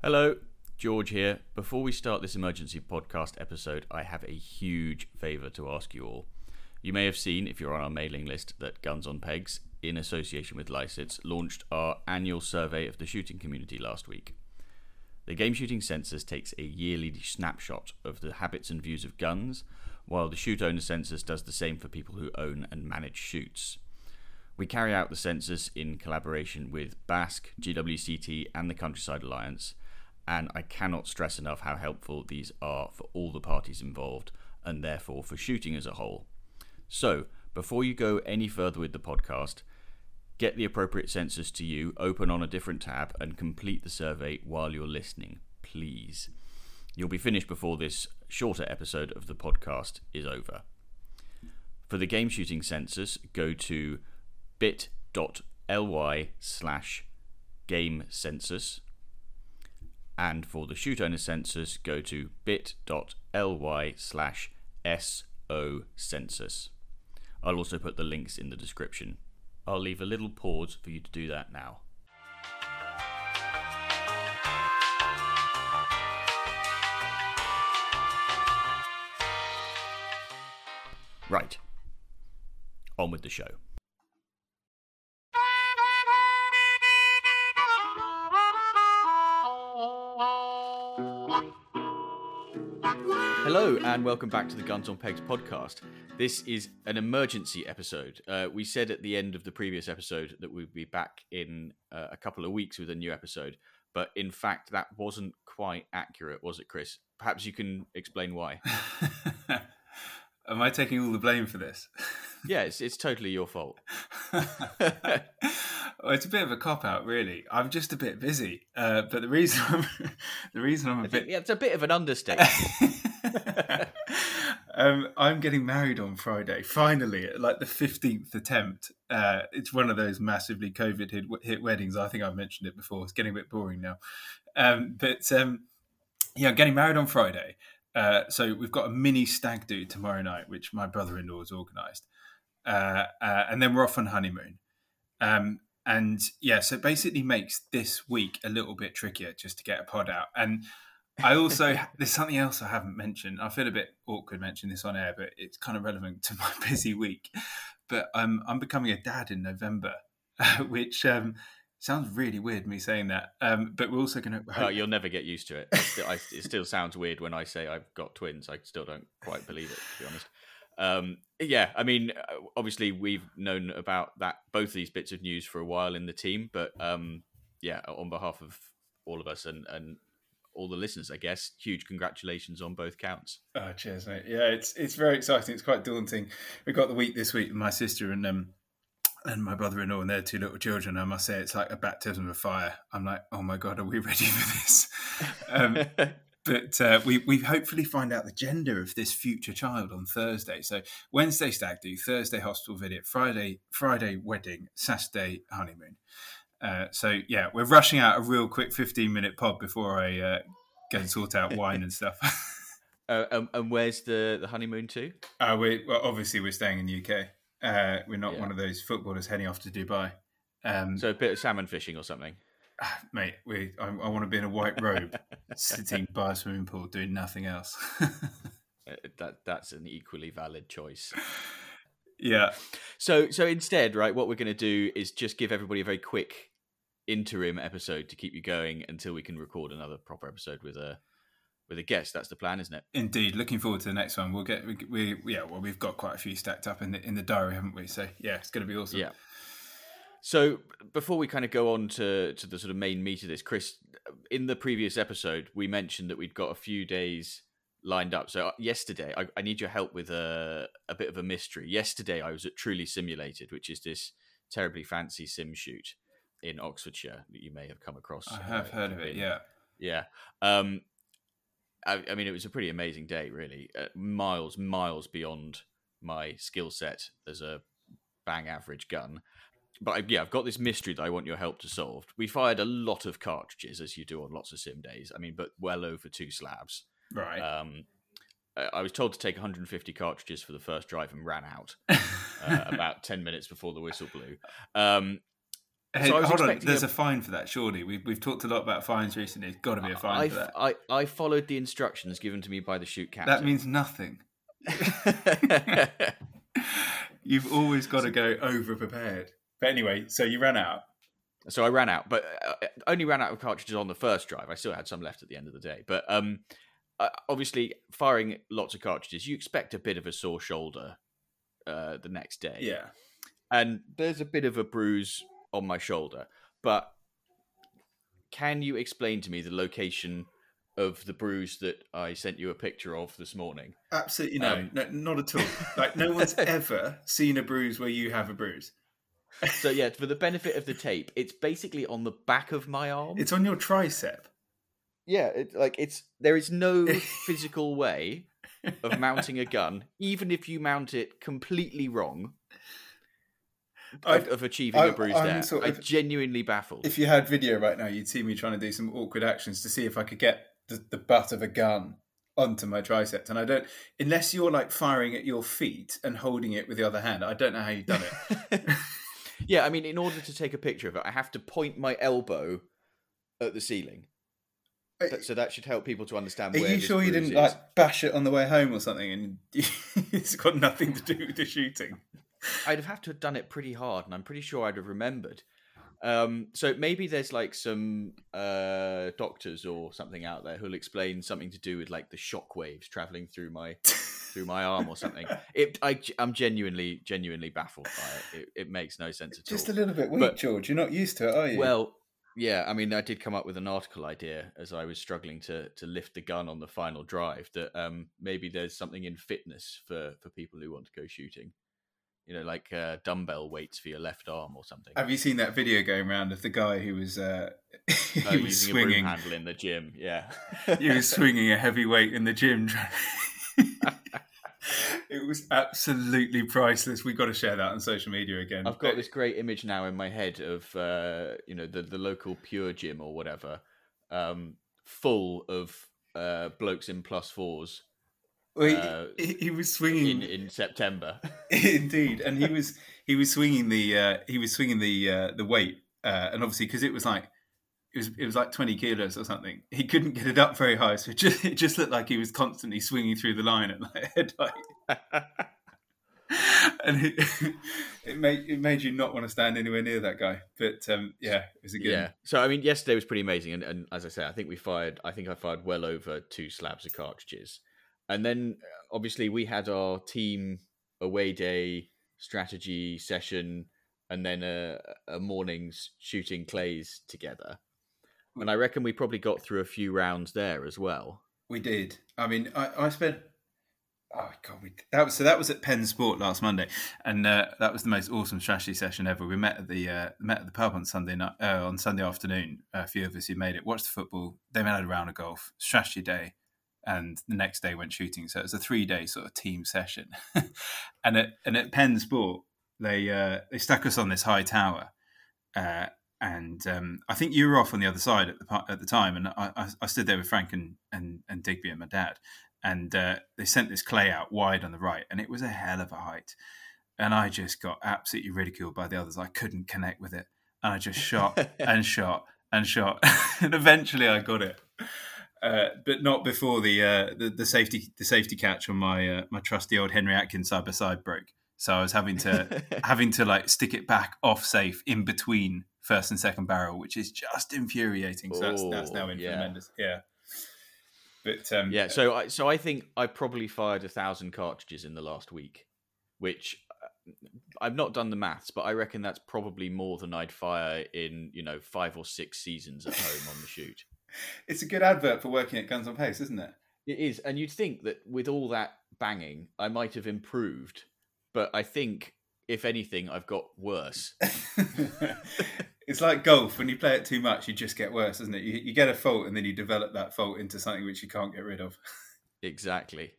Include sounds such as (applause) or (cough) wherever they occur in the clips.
Hello, George here. Before we start this emergency podcast episode, I have a huge favour to ask you all. You may have seen, if you're on our mailing list, that Guns on Pegs, in association with Lycetts, launched our annual survey of the shooting community last week. The game shooting census takes a yearly snapshot of the habits and views of guns, while the shoot owner census does the same for people who own and manage shoots. We carry out the census in collaboration with BASC, GWCT, and the Countryside Alliance, and I cannot stress enough how helpful these are for all the parties involved and therefore for shooting as a whole. So, before you go any further with the podcast, get the appropriate census to you, open on a different tab, and complete the survey while you're listening, please. You'll be finished before this shorter episode of the podcast is over. For the game shooting census, go to bit.ly slash game census and for the shoot owner census, go to bit.ly slash SO census. I'll also put the links in the description. I'll leave a little pause for you to do that now. Right. On with the show. Hello, and welcome back to the Guns on Pegs podcast. This is an emergency episode. Uh, we said at the end of the previous episode that we'd be back in uh, a couple of weeks with a new episode, but in fact, that wasn't quite accurate, was it, Chris? Perhaps you can explain why. (laughs) Am I taking all the blame for this? (laughs) yeah, it's, it's totally your fault. (laughs) well, it's a bit of a cop out, really. I'm just a bit busy, uh, but the reason I'm the reason I'm a bit yeah, it's a bit of an understatement. (laughs) um, I'm getting married on Friday. Finally, like the fifteenth attempt. Uh, it's one of those massively COVID hit, hit, weddings. I think I've mentioned it before. It's getting a bit boring now, um, but um, yeah, I'm getting married on Friday. Uh, so we've got a mini stag do tomorrow night, which my brother-in-law has organised, uh, uh, and then we're off on honeymoon. Um, and yeah, so it basically makes this week a little bit trickier just to get a pod out. And I also there's something else I haven't mentioned. I feel a bit awkward mentioning this on air, but it's kind of relevant to my (laughs) busy week. But um, I'm becoming a dad in November, (laughs) which um, sounds really weird me saying that. Um, but we're also going to. you'll never get used to it. It still, I, it still sounds weird when I say I've got twins. I still don't quite believe it, to be honest. Um, yeah, I mean, uh, obviously we've known about that both these bits of news for a while in the team, but um, yeah, on behalf of all of us and and all the listeners, I guess, huge congratulations on both counts. Oh, cheers, mate. Yeah, it's it's very exciting. It's quite daunting. We got the week this week with my sister and um and my brother-in-law and their two little children. I must say, it's like a baptism of fire. I'm like, oh my god, are we (laughs) ready for this? um, (laughs) but uh, we we hopefully find out the gender of this future child on Thursday. So Wednesday stag do, Thursday hospital visit, Friday Friday wedding, Saturday honeymoon. Uh, so yeah, we're rushing out a real quick fifteen minute pod before I uh, go and sort out wine and stuff. (laughs) (laughs) Uh, um, and where's the, the honeymoon to? Uh, we well, obviously we're staying in the UK. Uh, we're not yeah. one of those footballers heading off to Dubai. Um, so a bit of salmon fishing or something. mate, we, I, I, want to be in a white robe, (laughs) sitting by a swimming pool, doing nothing else. Uh, that that's an equally valid choice. Yeah. So so instead, right, what we're going to do is just give everybody a very quick interim episode to keep you going until we can record another proper episode with a with a guest. That's the plan, isn't it? Indeed. Looking forward to the next one. We'll get we, we yeah. Well, we've got quite a few stacked up in the in the diary, haven't we? So yeah, it's going to be awesome. Yeah. So before we kind of go on to to the sort of main meat of this, Chris, in the previous episode, we mentioned that we'd got a few days lined up. So uh, yesterday, I, I need your help with a a bit of a mystery. Yesterday, I was at Truly Simulated, which is this terribly fancy sim shoot in Oxfordshire that you may have come across. I have uh, heard of it. Yeah, yeah. Um, I, I, mean, it was a pretty amazing day, really. Uh, miles, miles beyond my skill set as a bang average gun but yeah, I've got this mystery that I want your help to solve. We fired a lot of cartridges, as you do on lots of sim days. I mean, but well over two slabs. Right. Um, I was told to take 150 cartridges for the first drive and ran out (laughs) uh, about 10 minutes before the whistle blew. Um, Hey, So hold on. There's a- a... fine for that, surely. We've, we've talked a lot about fines recently. There's got to be a fine I, for that. I, I followed the instructions given to me by the shoot captain. That means nothing. (laughs) You've always got to go over prepared. But anyway, so you ran out. so I ran out, but uh, only ran out of cartridges on the first drive. I still had some left at the end of the day. But um, uh, obviously, firing lots of cartridges, you expect a bit of a sore shoulder uh, the next day. Yeah. and there's a bit of a bruise on my shoulder. But can you explain to me the location of the bruise that I sent you a picture of this morning? Absolutely no, Um, no, not at all. Like no one's (laughs) ever seen a bruise where you have a bruise. So yeah, for the benefit of the tape, it's basically on the back of my arm. It's on your tricep. Yeah, it, like it's there is no (laughs) physical way of mounting a gun, even if you mount it completely wrong, of, of achieving a I'm- bruise I'm there. sort I'm genuinely baffled. If you had video right now, you'd see me trying to do some awkward actions to see if I could get the, the butt of a gun onto my triceps. And I don't, unless you're like firing at your feet and holding it with the other hand, I don't know how you've done it. (laughs) yeah, I mean, in order to take a picture of it, I have to point my elbow at the ceiling. That- So that should help people to understand. Are you sure you didn't is. like bash it on the way home or something? And (laughs) it's got nothing to do with the shooting. I'd have had to have done it pretty hard, and I'm pretty sure I'd have remembered. Um, so maybe there's like some uh, doctors or something out there who'll explain something to do with like the shock waves traveling through my through my arm or something. (laughs) It, I, am genuinely genuinely baffled by it. It, it makes no sense at Just all. Just a little bit weak, But- George. You're not used to it, are you? Well, yeah, I mean, I did come up with an article idea as I was struggling to to lift the gun on the final drive. That um, maybe there's something in fitness for for people who want to go shooting. You know, like uh, dumbbell weights for your left arm or something. have you seen that video going around of the guy who was uh, (laughs) he Oh, was using a broom swinging? handle in the gym. Yeah, he was (laughs) swinging a heavy weight in the gym. (laughs) (laughs) it was absolutely priceless. We've got to share that on social media again. I've got this great image now in my head of uh, you know the the local Pure Gym or whatever, um, full of uh, blokes in plus fours Well, he, uh, he, he was swinging in in September. (laughs) indeed, and he was he was swinging the uh, he was swinging the uh, the weight, uh, and obviously because it was like it was it was like twenty kilos or something. He couldn't get it up very high, so it just it just looked like he was constantly swinging through the line at (laughs) like head height. (laughs) and it, (laughs) it made it made you not want to stand anywhere near that guy. But um, yeah, it was a good. Yeah. So I mean, yesterday was pretty amazing, and, and as I say, I think we fired. I think I fired well over two slabs of cartridges, and then uh, obviously we had our team away day strategy session, and then a, a morning's shooting clays together. And I reckon we probably got through a few rounds there as well. We did. I mean, I, I spent. Oh god, we, that was so. That was at Penn Sport last Monday, and uh, that was the most awesome strategy session ever. We met at the uh, met at the pub on Sunday night, uh, on Sunday afternoon. A few of us who made it watched the football. Then we a round of golf, strategy day, and the next day went shooting. So it was a three day sort of team session. (laughs) and at and at Penn Sport, they uh, they stuck us on this high tower, uh, and um, I think you were off on the other side at the at the time, and I, I, stood there with Frank and, and, and Digby and my dad, and uh, they sent this clay out wide on the right, and it was a hell of a height, and I just got absolutely ridiculed by the others. I couldn't connect with it, and I just shot (laughs) and shot and shot, (laughs) and eventually I got it. Uh, but not before the, uh, the the safety the safety catch on my uh, my trusty old Henry Atkins side by side broke. So I was having to (laughs) having to like stick it back off safe in between first and second barrel, which is just infuriating. So that's that's now Oh, in yeah. for Mendes. Yeah. But um, Yeah, so I so I think I probably fired a thousand cartridges in the last week, which uh, I've not done the maths, but I reckon that's probably more than I'd fire in you know five or six seasons at home on the shoot. (laughs) it's a good advert for working at Guns on Pegs, isn't it? It is, and you'd think that with all that banging, I might have improved, but I think if anything, I've got worse. (laughs) it's like golf. When you play it too much, you just get worse, isn't it? You, you get a fault and then you develop that fault into something which you can't get rid of. Exactly.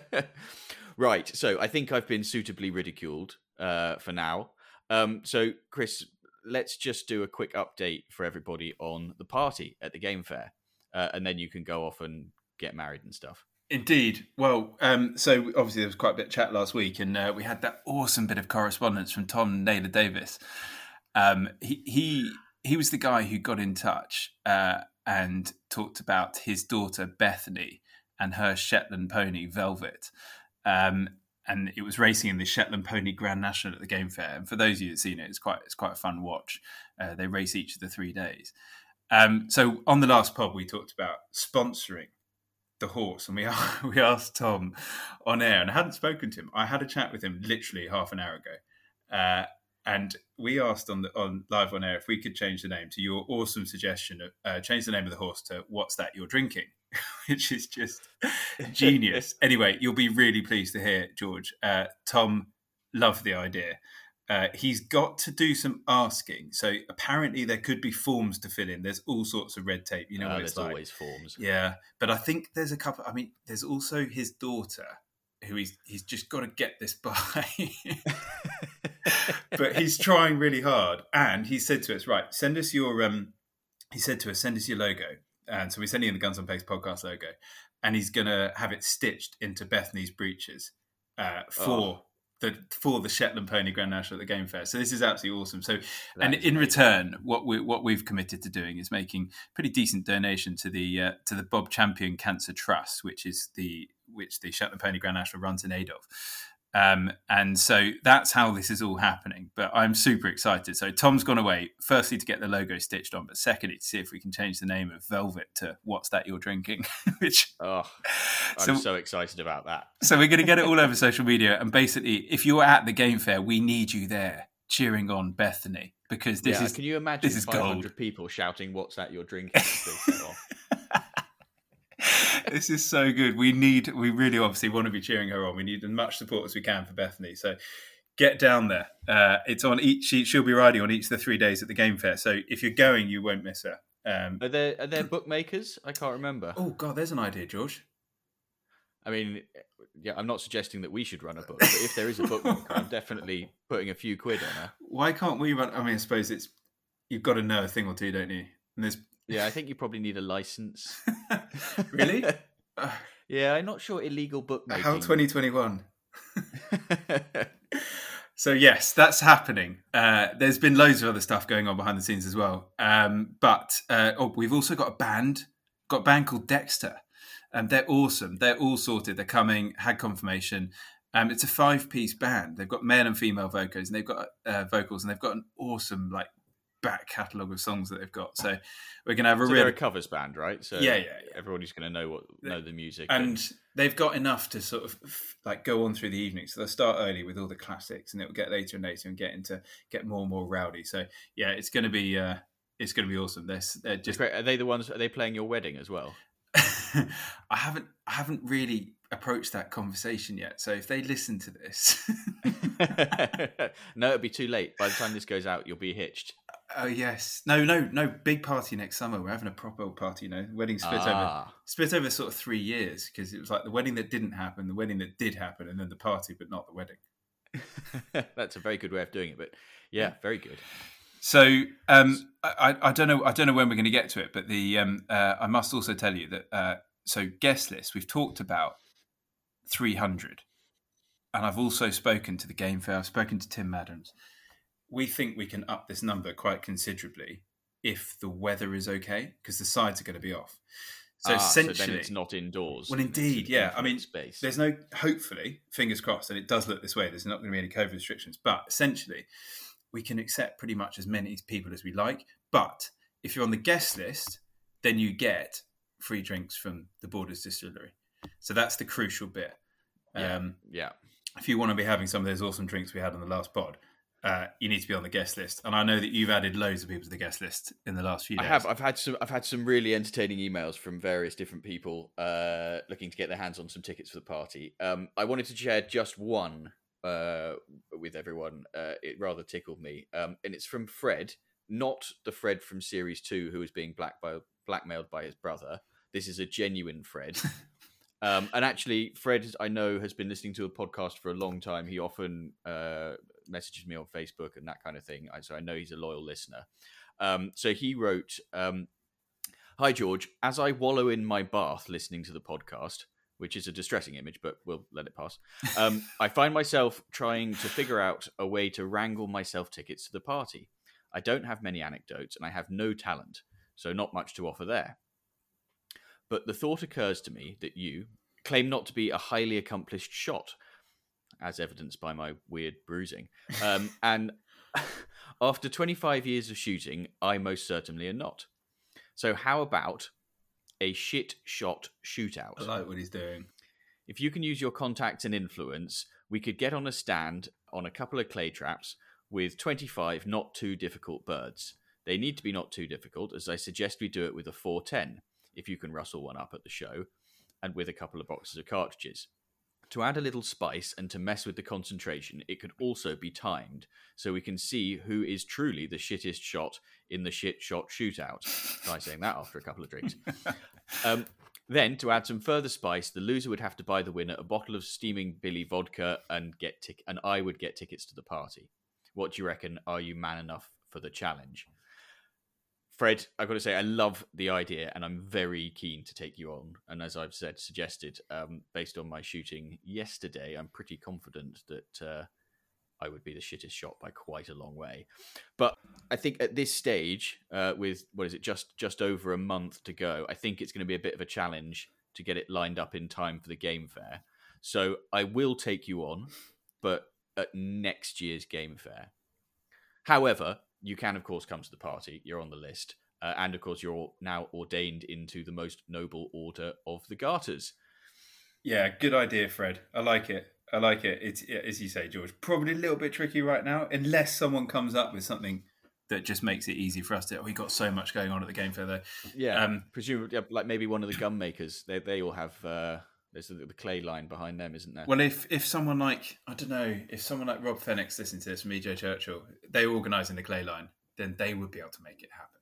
(laughs) right. So I think I've been suitably ridiculed uh, for now. Um, so, Chris, let's just do a quick update for everybody on the party at the game fair, uh, and then you can go off and get married and stuff. Indeed. Well, um, so obviously there was quite a bit of chat last week, and uh, we had that awesome bit of correspondence from Tom Naylor Davis. Um, he he he was the guy who got in touch uh, and talked about his daughter Bethany and her Shetland pony Velvet. Um, and it was racing in the Shetland Pony Grand National at the Game Fair. And for those of you that seen it, it's quite it's quite a fun watch. Uh, they race each of the three days. Um, so on the last pod, we talked about sponsoring the horse, and we (laughs) we asked Tom on air, and I hadn't spoken to him. I had a chat with him literally half an hour ago, uh, and we asked on the on live on air if we could change the name to your awesome suggestion of uh, change the name of the horse to "What's that you're drinking." (laughs) which is just genius. (laughs) anyway, you'll be really pleased to hear, George. Uh, Tom loved the idea. Uh, he's got to do some asking. So apparently there could be forms to fill in. There's all sorts of red tape. You know, uh, what there's it's like. always forms. Yeah, but I think there's a couple. I mean, there's also his daughter who he's he's just got to get this (laughs) by. but he's trying really hard, and he said to us, "Right, send us your um." He said to us, "Send us your logo." And so we're sending in the Guns on Pegs podcast logo, and he's going to have it stitched into Bethany's breeches uh, for oh. The for the Shetland Pony Grand National at the Game Fair. So this is absolutely awesome. So, that and in amazing. return, what we what we've committed to doing is making pretty decent donation to the uh, to the Bob Champion Cancer Trust, which is the which the Shetland Pony Grand National runs in aid of. Um, and so that's how this is all happening. But I'm super excited. So Tom's gone away, firstly to get the logo stitched on, but secondly to see if we can change the name of Velvet to "What's That You're Drinking?" (laughs) Which oh, (laughs) I'm so, so excited about that. so we're going to get it all over social media, and basically, if you're at the game fair, we need you there cheering on Bethany because this yeah, is. Can you imagine this is 500 gold. people shouting "What's that you're drinking?" (laughs) this is so good. We need, we really obviously want to be cheering her on. We need as much support as we can for Bethany. So get down there. Uh, it's on each. She, she'll be riding on each of the three days at the game fair. So if you're going, you won't miss her. Um, are there are there bookmakers? I can't remember. Oh God, there's an idea, George. I mean, yeah, I'm not suggesting that we should run a book, but if there is a bookmaker, I'm definitely putting a few quid on her. Why can't we run? I mean, I suppose it's you've got to know a thing or two, don't you? And there's yeah, I think you probably need a license. (laughs) really? (laughs) yeah, I'm not sure illegal bookmaking. How 2021? (laughs) so yes, that's happening. Uh, there's been loads of other stuff going on behind the scenes as well. Um, but uh, oh, we've also got a band, got a band called Dexter. and they're awesome. They're all sorted. They're coming. Had confirmation. Um, it's a five-piece band. They've got male and female vocals, and they've got uh, vocals, and they've got an awesome like back catalogue of songs that they've got. So we're going to have a so real a covers band, right? So yeah, yeah, yeah. everybody's going to know what know the music, and, and, they've got enough to sort of like go on through the evening. So they'll start early with all the classics, and it'll get later and later and get into get more and more rowdy. So yeah, it's going to be uh, it's going to be awesome. They're, they're just are they the ones? Are they playing your wedding as well? (laughs) I haven't I haven't really approached that conversation yet. So if they listen to this, (laughs) no, it'll be too late. By the time this goes out, you'll be hitched. Oh yes, no, no, no. Big party next summer. We're having a proper party. You know, wedding split ah. over split over sort of three years because it was like the wedding that didn't happen, the wedding that did happen, and then the party, but not the wedding. (laughs) That's a very good way of doing it, but yeah, very good. So um, I, I don't know I don't know when we're going to get to it, but the um, uh, I must also tell you that uh, so guest list we've talked about three hundred, and I've also spoken to the game fair. I've spoken to Tim Madams we think we can up this number quite considerably if the weather is okay because the sides are going to be off. So ah, essentially, so it's not indoors. Well, indeed, yeah. I mean, space. there's no. Hopefully, fingers crossed, and it does look this way. There's not going to be any COVID restrictions, but essentially, we can accept pretty much as many people as we like. But if you're on the guest list, then you get free drinks from the Borders Distillery. So that's the crucial bit. Yeah. Um, yeah. If you want to be having some of those awesome drinks we had on the last pod, uh, you need to be on the guest list. And I know that you've added loads of people to the guest list in the last few days. I have. I've had some. I've had some really entertaining emails from various different people uh, looking to get their hands on some tickets for the party. Um, I wanted to share just one uh, with everyone. Uh, it rather tickled me, um, and it's from Fred, not the Fred from Series Two who is being black by, blackmailed by his brother. This is a genuine Fred. (laughs) Um, and actually, Fred, I know, has been listening to a podcast for a long time. He often uh, messages me on Facebook and that kind of thing. So I know he's a loyal listener. Um, so he wrote, um, "Hi George, as I wallow in my bath listening to the podcast." Which is a distressing image, but we'll let it pass. Um, I find myself trying to figure out a way to wrangle myself tickets to the party. I don't have many anecdotes and I have no talent, so not much to offer there. But the thought occurs to me that you claim not to be a highly accomplished shot, as evidenced by my weird bruising. Um, (laughs) and (laughs) after 25 years of shooting, I most certainly am not. So, how about a shit shot shootout? I like what he's doing. If you can use your contacts and influence, we could get on a stand on a couple of clay traps with 25 not too difficult birds. They need to be not too difficult, as I suggest we do it with a 410, if you can rustle one up at the show, and with a couple of boxes of cartridges. To add a little spice and to mess with the concentration, it could also be timed, so we can see who is truly the shittest shot in the shit shot shootout. Try saying that after a couple of drinks. (laughs) Um, then, to add some further spice, the loser would have to buy the winner a bottle of steaming Billy vodka and get tic- and I would get tickets to the party. What do you reckon? Are you man enough for the challenge? Fred, I've got to say, I love the idea and I'm very keen to take you on. And as I've said, suggested, um, based on my shooting yesterday, I'm pretty confident that uh, I would be the shittest shot by quite a long way. But I think at this stage, uh, with what is it, just just over a month to go, I think it's going to be a bit of a challenge to get it lined up in time for the game fair. So I will take you on, but at next year's game fair. However, you can of course come to the party. You're on the list, uh, and of course you're now ordained into the most noble order of the Garters. Yeah, good idea, Fred. I like it. I like it. It's as you say, George. Probably a little bit tricky right now, unless someone comes up with something that just makes it easy for us to. We got so much going on at the game fair, though. Yeah, um, presumably, like maybe one of the gun makers. They they all have. Uh, there's the, the, clay line behind them, isn't there? Well, if if someone like I don't know, if someone like Rob Fenwick's listening to this from EJ Churchill, they organise in the clay line, then they would be able to make it happen.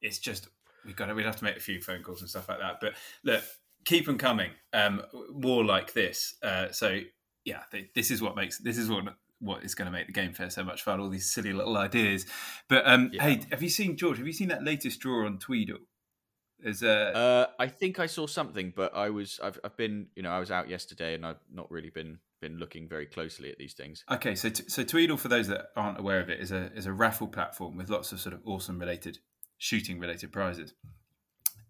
It's just we got to, we'd have to make a few phone calls and stuff like that. But look, keep them coming. Um, more like this. Uh, so yeah, they, this is what makes this is what what is going to make the game fair so much fun. All these silly little ideas. But um, yeah. hey, have you seen George? Have you seen that latest draw on Tweedle? Is uh... uh, I think I saw something, but I was I've I've been you know I was out yesterday and I've not really been been looking very closely at these things. Okay, so t- so Tweedle for those that aren't aware of it is a is a raffle platform with lots of sort of awesome related shooting related prizes.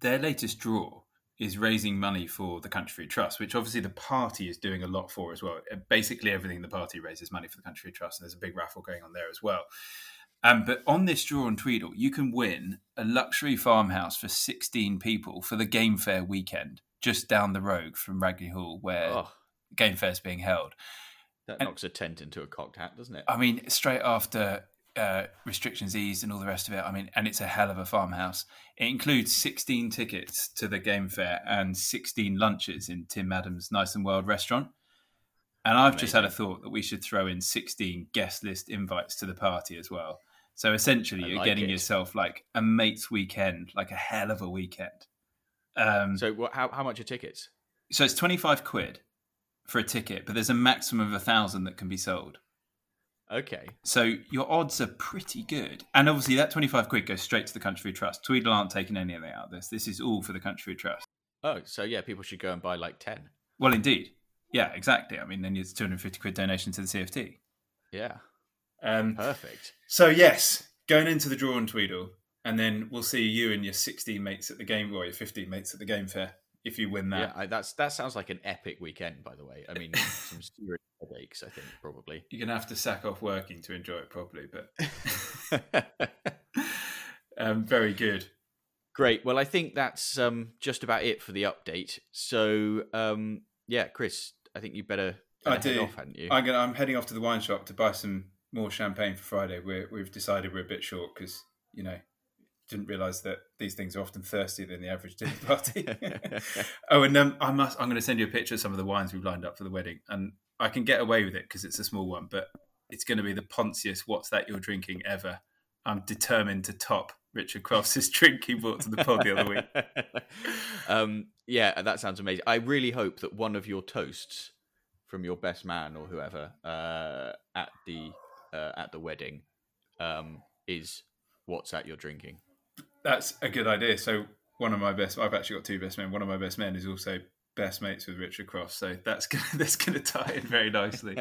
Their latest draw is raising money for the Country Food Trust, which obviously the party is doing a lot for as well. Uh, basically, everything the party raises money for the Country Food Trust, and there's a big raffle going on there as well. Um, but on this draw on Tweedle, you can win a luxury farmhouse for 16 people for the Game Fair weekend, just down the road from Ragley Hall, where oh. Game Fair is being held. That and, knocks a tent into a cocked hat, doesn't it? I mean, straight after uh, restrictions eased and all the rest of it. I mean, and it's a hell of a farmhouse. It includes 16 tickets to the game fair and 16 lunches in Tim Adams' Nice and Wild restaurant. And I've Amazing. just had a thought that we should throw in 16 guest list invites to the party as well. So essentially, I you're like getting it. yourself like a mate's weekend, like a hell of a weekend. Um, so, what, how, how much are tickets? So, it's 25 quid for a ticket, but there's a maximum of a thousand that can be sold. Okay. So your odds are pretty good. And obviously that 25 quid goes straight to the Country Food Trust. Tweedle aren't taking any of it out of this. This is all for the Country Food Trust. Oh, so yeah, people should go and buy like 10. Well, indeed. Yeah, exactly. I mean, then it's 250 quid donation to the CFT. Yeah. Um, Perfect. So, yes, going into the draw on Tweedle, and then we'll see you and your 16 mates at the game, or your 15 mates at the game fair if you win that. Yeah, I, that's that sounds like an epic weekend, by the way. I mean, (laughs) some serious headaches, I think, probably. You're going to have to sack off working to enjoy it properly, but (laughs) (laughs) um, very good. Great. Well, I think that's um, just about it for the update. So, um, yeah, Chris, I think you better. I do. Off, hadn't you? I'm, gonna, I'm heading off to the wine shop to buy some more champagne for Friday. We're, we've decided we're a bit short because you know didn't realise that these things are often thirstier than the average dinner (laughs) party. (laughs) oh, and um, I must. I'm going to send you a picture of some of the wines we've lined up for the wedding, and I can get away with it because it's a small one, but it's going to be the Pontius. "What's that you're drinking?" ever. I'm determined to top Richard Crofts' (laughs) drink he brought to the pod the other week. um, yeah, that sounds amazing. I really hope that one of your toasts from your best man or whoever uh, at the uh, at the wedding um, is what's that you're drinking. That's a good idea. So one of my best, I've actually got two best men. One of my best men is also best mates with Richard Cross, so that's (laughs) gonna that's gonna tie in very nicely.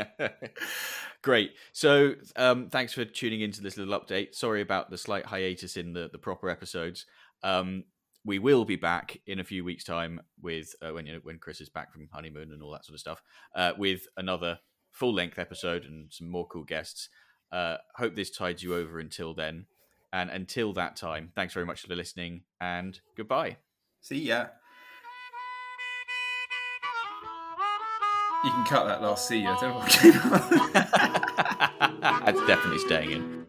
(laughs) Great. So um, thanks for tuning into this little update. Sorry about the slight hiatus in the the proper episodes. Um, we will be back in a few weeks' time with uh, when you know, when Chris is back from honeymoon and all that sort of stuff uh, with another full length episode and some more cool guests. Uh, hope this tides you over until then. And until that time, thanks very much for listening and goodbye. See ya. You can cut that last see ya. I don't know what came on. (laughs) That's definitely staying in.